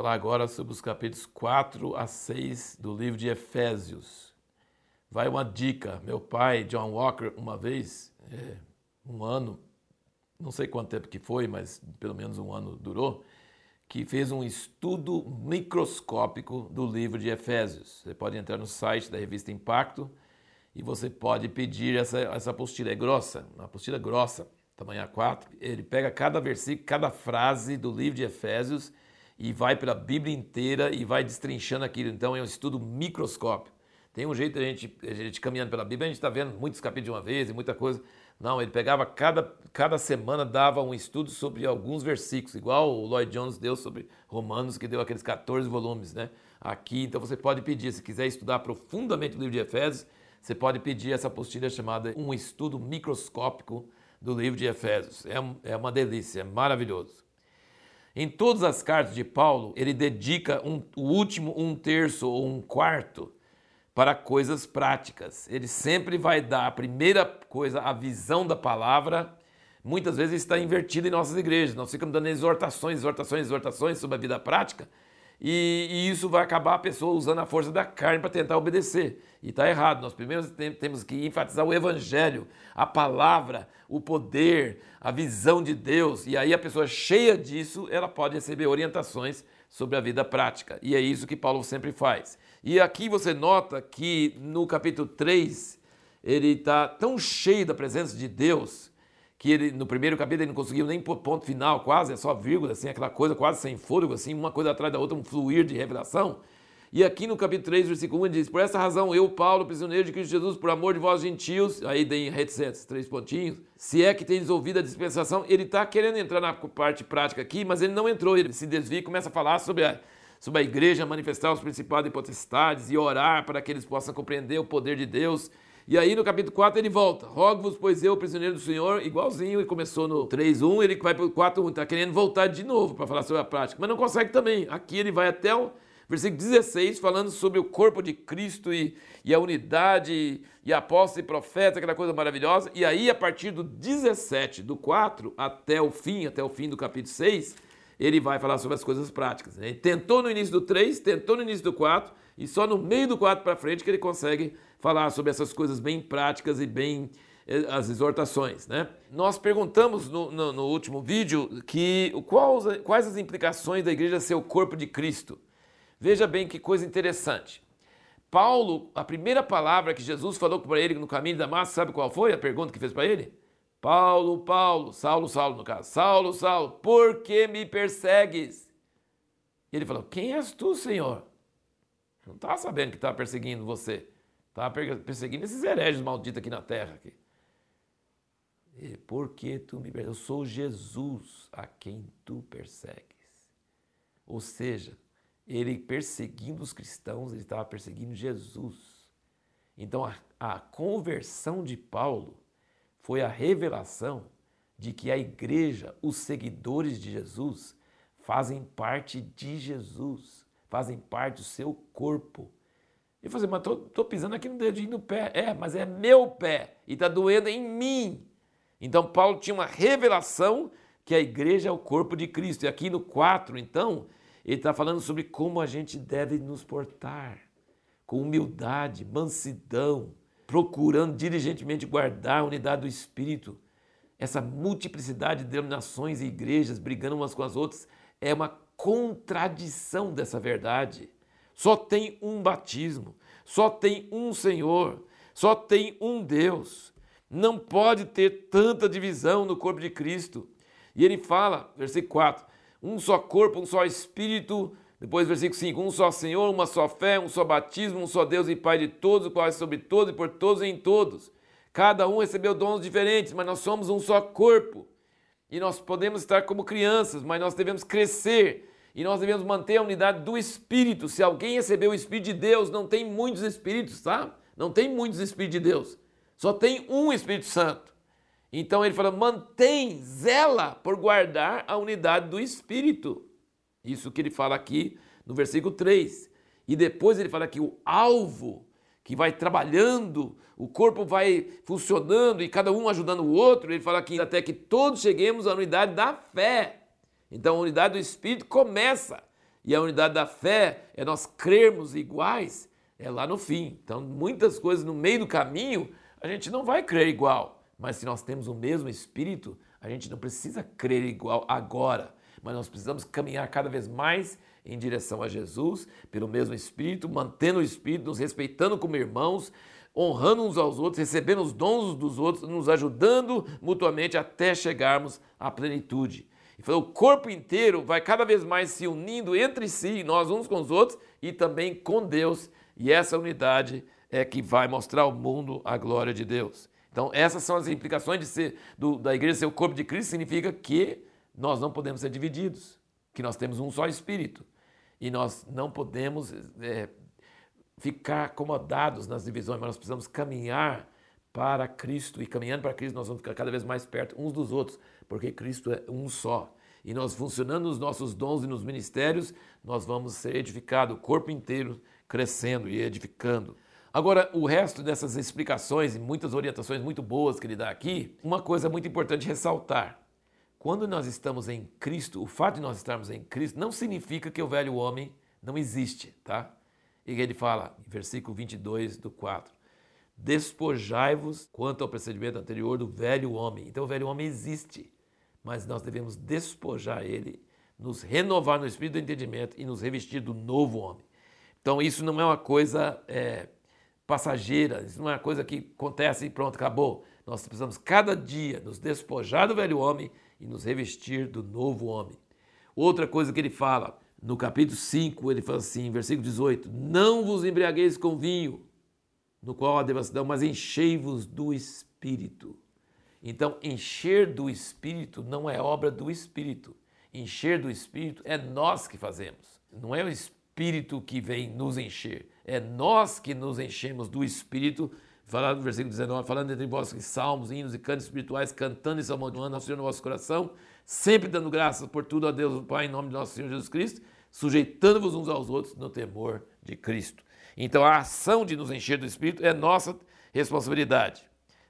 falar agora sobre os capítulos 4 a 6 do livro de Efésios. Vai uma dica. Meu pai, John Walker, uma vez, é, um ano, não sei quanto tempo que foi, mas pelo menos um ano durou, que fez um estudo microscópico do livro de Efésios. Você pode entrar no site da revista Impacto e você pode pedir essa, essa apostila. É grossa, uma apostila grossa, tamanho A4. Ele pega cada versículo, cada frase do livro de Efésios e vai pela Bíblia inteira e vai destrinchando aquilo. Então é um estudo microscópico. Tem um jeito de a gente, a gente caminhando pela Bíblia, a gente está vendo muitos capítulos de uma vez e muita coisa. Não, ele pegava cada, cada semana, dava um estudo sobre alguns versículos, igual o Lloyd Jones deu sobre Romanos, que deu aqueles 14 volumes, né? Aqui, então você pode pedir, se quiser estudar profundamente o livro de Efésios, você pode pedir essa apostila chamada Um Estudo Microscópico do livro de Efésios. É, é uma delícia, é maravilhoso. Em todas as cartas de Paulo, ele dedica um, o último um terço ou um quarto para coisas práticas. Ele sempre vai dar a primeira coisa, a visão da palavra. Muitas vezes está invertido em nossas igrejas. Nós ficamos dando exortações, exortações, exortações sobre a vida prática. E, e isso vai acabar a pessoa usando a força da carne para tentar obedecer. E está errado. Nós primeiro temos que enfatizar o evangelho, a palavra, o poder, a visão de Deus. E aí a pessoa cheia disso, ela pode receber orientações sobre a vida prática. E é isso que Paulo sempre faz. E aqui você nota que no capítulo 3, ele está tão cheio da presença de Deus que ele no primeiro capítulo ele não conseguiu nem ponto final, quase, é só vírgula, assim, aquela coisa quase sem fôlego, assim, uma coisa atrás da outra, um fluir de revelação. E aqui no capítulo 3, versículo 1, ele diz: Por essa razão, eu, Paulo, prisioneiro de Cristo Jesus, por amor de vós gentios, aí tem reticências, três pontinhos, se é que tens ouvido a dispensação, ele está querendo entrar na parte prática aqui, mas ele não entrou, ele se desvia e começa a falar sobre a, sobre a igreja manifestar os principados e potestades e orar para que eles possam compreender o poder de Deus. E aí no capítulo 4 ele volta. Rogo-vos, pois eu, prisioneiro do Senhor, igualzinho, ele começou no 3.1, ele vai para o 4.1, está querendo voltar de novo para falar sobre a prática, mas não consegue também. Aqui ele vai até o versículo 16, falando sobre o corpo de Cristo e, e a unidade, e apóstolo e profeta, aquela coisa maravilhosa. E aí, a partir do 17, do 4 até o fim, até o fim do capítulo 6, ele vai falar sobre as coisas práticas. Ele tentou no início do 3, tentou no início do 4, e só no meio do 4 para frente que ele consegue falar sobre essas coisas bem práticas e bem eh, as exortações. Né? Nós perguntamos no, no, no último vídeo que quais, quais as implicações da igreja ser o corpo de Cristo. Veja bem que coisa interessante. Paulo, a primeira palavra que Jesus falou para ele no caminho da massa, sabe qual foi a pergunta que fez para ele? Paulo, Paulo, Saulo, Saulo no caso, Saulo, Saulo, por que me persegues? E ele falou: Quem és tu, Senhor? Não estava sabendo que estava perseguindo você. Estava perseguindo esses hereges malditos aqui na terra. Aqui. E, por que tu me persegues? Eu sou Jesus a quem tu persegues. Ou seja, ele perseguindo os cristãos, ele estava perseguindo Jesus. Então a, a conversão de Paulo foi a revelação de que a igreja, os seguidores de Jesus, fazem parte de Jesus, fazem parte do seu corpo. E você, mas estou pisando aqui no dedinho do pé. É, mas é meu pé e está doendo em mim. Então Paulo tinha uma revelação que a igreja é o corpo de Cristo. E aqui no 4, então, ele está falando sobre como a gente deve nos portar com humildade, mansidão, procurando diligentemente guardar a unidade do Espírito. Essa multiplicidade de denominações e igrejas brigando umas com as outras é uma contradição dessa verdade. Só tem um batismo, só tem um Senhor, só tem um Deus. Não pode ter tanta divisão no corpo de Cristo. E ele fala, versículo 4: um só corpo, um só Espírito, depois, versículo 5: Um só Senhor, uma só fé, um só batismo, um só Deus e Pai de todos, o qual é sobre todos e por todos e em todos. Cada um recebeu dons diferentes, mas nós somos um só corpo. E nós podemos estar como crianças, mas nós devemos crescer. E nós devemos manter a unidade do Espírito. Se alguém recebeu o Espírito de Deus, não tem muitos Espíritos, tá? Não tem muitos Espíritos de Deus. Só tem um Espírito Santo. Então ele fala: mantém, zela por guardar a unidade do Espírito. Isso que ele fala aqui no versículo 3. E depois ele fala que o alvo que vai trabalhando, o corpo vai funcionando e cada um ajudando o outro, ele fala que até que todos cheguemos à unidade da fé. Então a unidade do Espírito começa E a unidade da fé é nós crermos iguais, é lá no fim. Então, muitas coisas no meio do caminho, a gente não vai crer igual. Mas se nós temos o mesmo espírito, a gente não precisa crer igual agora, mas nós precisamos caminhar cada vez mais em direção a Jesus, pelo mesmo Espírito, mantendo o Espírito, nos respeitando como irmãos, honrando uns aos outros, recebendo os dons dos outros, nos ajudando mutuamente até chegarmos à plenitude. E o corpo inteiro vai cada vez mais se unindo entre si, nós uns com os outros e também com Deus. E essa unidade é que vai mostrar ao mundo a glória de Deus. Então, essas são as implicações de ser do, da igreja ser o corpo de Cristo, significa que nós não podemos ser divididos, que nós temos um só espírito. E nós não podemos é, ficar acomodados nas divisões, mas nós precisamos caminhar para Cristo. E caminhando para Cristo, nós vamos ficar cada vez mais perto uns dos outros, porque Cristo é um só. E nós funcionando nos nossos dons e nos ministérios, nós vamos ser edificados, o corpo inteiro crescendo e edificando. Agora, o resto dessas explicações e muitas orientações muito boas que ele dá aqui, uma coisa muito importante ressaltar. Quando nós estamos em Cristo, o fato de nós estarmos em Cristo não significa que o velho homem não existe, tá? E ele fala, em versículo 22 do 4, despojai-vos quanto ao procedimento anterior do velho homem. Então o velho homem existe, mas nós devemos despojar ele, nos renovar no espírito do entendimento e nos revestir do novo homem. Então isso não é uma coisa é, passageira, isso não é uma coisa que acontece e pronto, acabou. Nós precisamos cada dia nos despojar do velho homem e nos revestir do novo homem. Outra coisa que ele fala, no capítulo 5, ele fala assim, versículo 18: Não vos embriagueis com vinho, no qual há devassidão, mas enchei-vos do espírito. Então, encher do espírito não é obra do espírito. Encher do espírito é nós que fazemos. Não é o espírito que vem nos encher, é nós que nos enchemos do espírito falando no versículo 19, falando entre vós salmos, hinos e cantos espirituais, cantando e salmodiando ao Senhor no vosso coração, sempre dando graças por tudo a Deus o Pai, em nome de nosso Senhor Jesus Cristo, sujeitando-vos uns aos outros no temor de Cristo. Então a ação de nos encher do Espírito é nossa responsabilidade.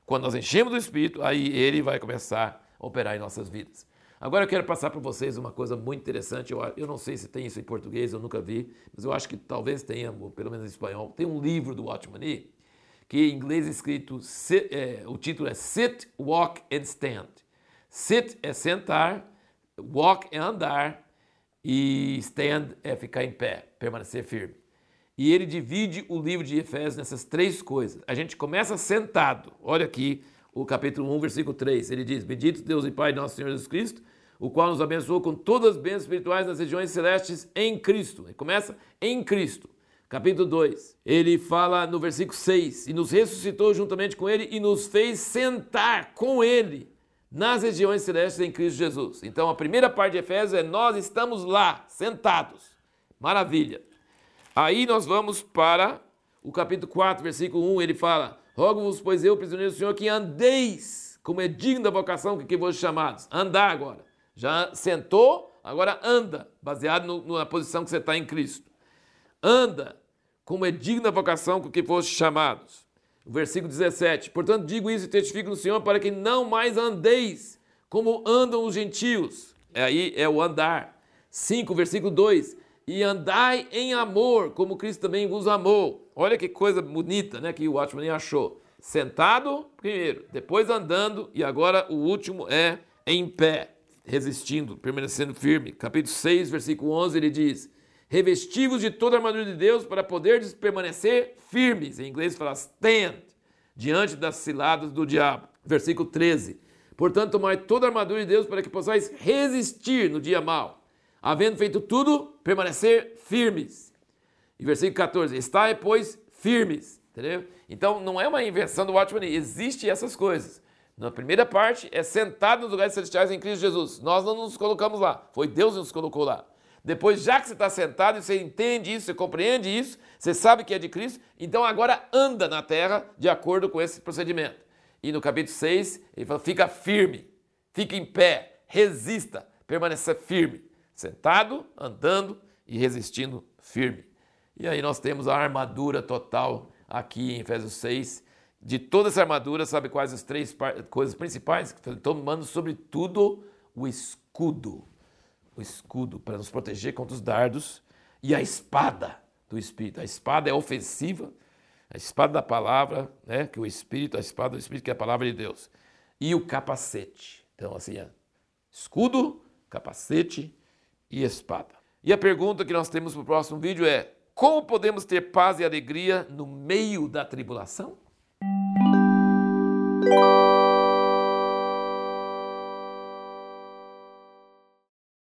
Quando nós enchemos do Espírito, aí ele vai começar a operar em nossas vidas. Agora eu quero passar para vocês uma coisa muito interessante. Eu, eu não sei se tem isso em português, eu nunca vi, mas eu acho que talvez tenha, pelo menos em espanhol. Tem um livro do Watchman Nee, que em inglês é escrito, é, o título é Sit, Walk and Stand. Sit é sentar, walk é andar e stand é ficar em pé, permanecer firme. E ele divide o livro de Efésios nessas três coisas. A gente começa sentado. Olha aqui o capítulo 1, versículo 3. Ele diz: Bendito Deus e Pai nosso Senhor Jesus Cristo, o qual nos abençoou com todas as bênçãos espirituais nas regiões celestes em Cristo. Ele começa em Cristo capítulo 2. Ele fala no versículo 6: E nos ressuscitou juntamente com ele e nos fez sentar com ele nas regiões celestes em Cristo Jesus. Então a primeira parte de Efésios é nós estamos lá, sentados. Maravilha. Aí nós vamos para o capítulo 4, versículo 1, ele fala: Rogo-vos, pois eu, prisioneiro do Senhor, que andeis como é digno da vocação que, vos chamados. Andar agora. Já sentou, agora anda, baseado no, na posição que você está em Cristo. Anda como é digna a vocação com que foste chamados. Versículo 17: Portanto, digo isso e testifico no Senhor para que não mais andeis como andam os gentios. É aí é o andar. 5, versículo 2: E andai em amor, como Cristo também vos amou. Olha que coisa bonita, né? Que o Watchman achou. Sentado primeiro, depois andando, e agora o último é em pé, resistindo, permanecendo firme. Capítulo 6, versículo 11, ele diz: revestivos de toda a armadura de Deus para poder permanecer firmes. Em inglês fala stand, diante das ciladas do diabo. Versículo 13. Portanto, tomai toda a armadura de Deus para que possais resistir no dia mau. Havendo feito tudo, permanecer firmes. E versículo 14. Estai, pois, firmes. Entendeu? Então, não é uma invenção do Watchman, existe essas coisas. Na primeira parte, é sentado nos lugares celestiais em Cristo Jesus. Nós não nos colocamos lá, foi Deus que nos colocou lá. Depois, já que você está sentado e você entende isso, você compreende isso, você sabe que é de Cristo, então agora anda na terra de acordo com esse procedimento. E no capítulo 6, ele fala: fica firme, fica em pé, resista, permaneça firme, sentado, andando e resistindo firme. E aí nós temos a armadura total aqui em Efésios 6. De toda essa armadura, sabe quais as três coisas principais? Tomando sobretudo o escudo o escudo para nos proteger contra os dardos e a espada do Espírito. A espada é ofensiva, a espada da palavra, né, que o Espírito, a espada do Espírito, que é a palavra de Deus. E o capacete. Então, assim, é escudo, capacete e espada. E a pergunta que nós temos para o próximo vídeo é: como podemos ter paz e alegria no meio da tribulação?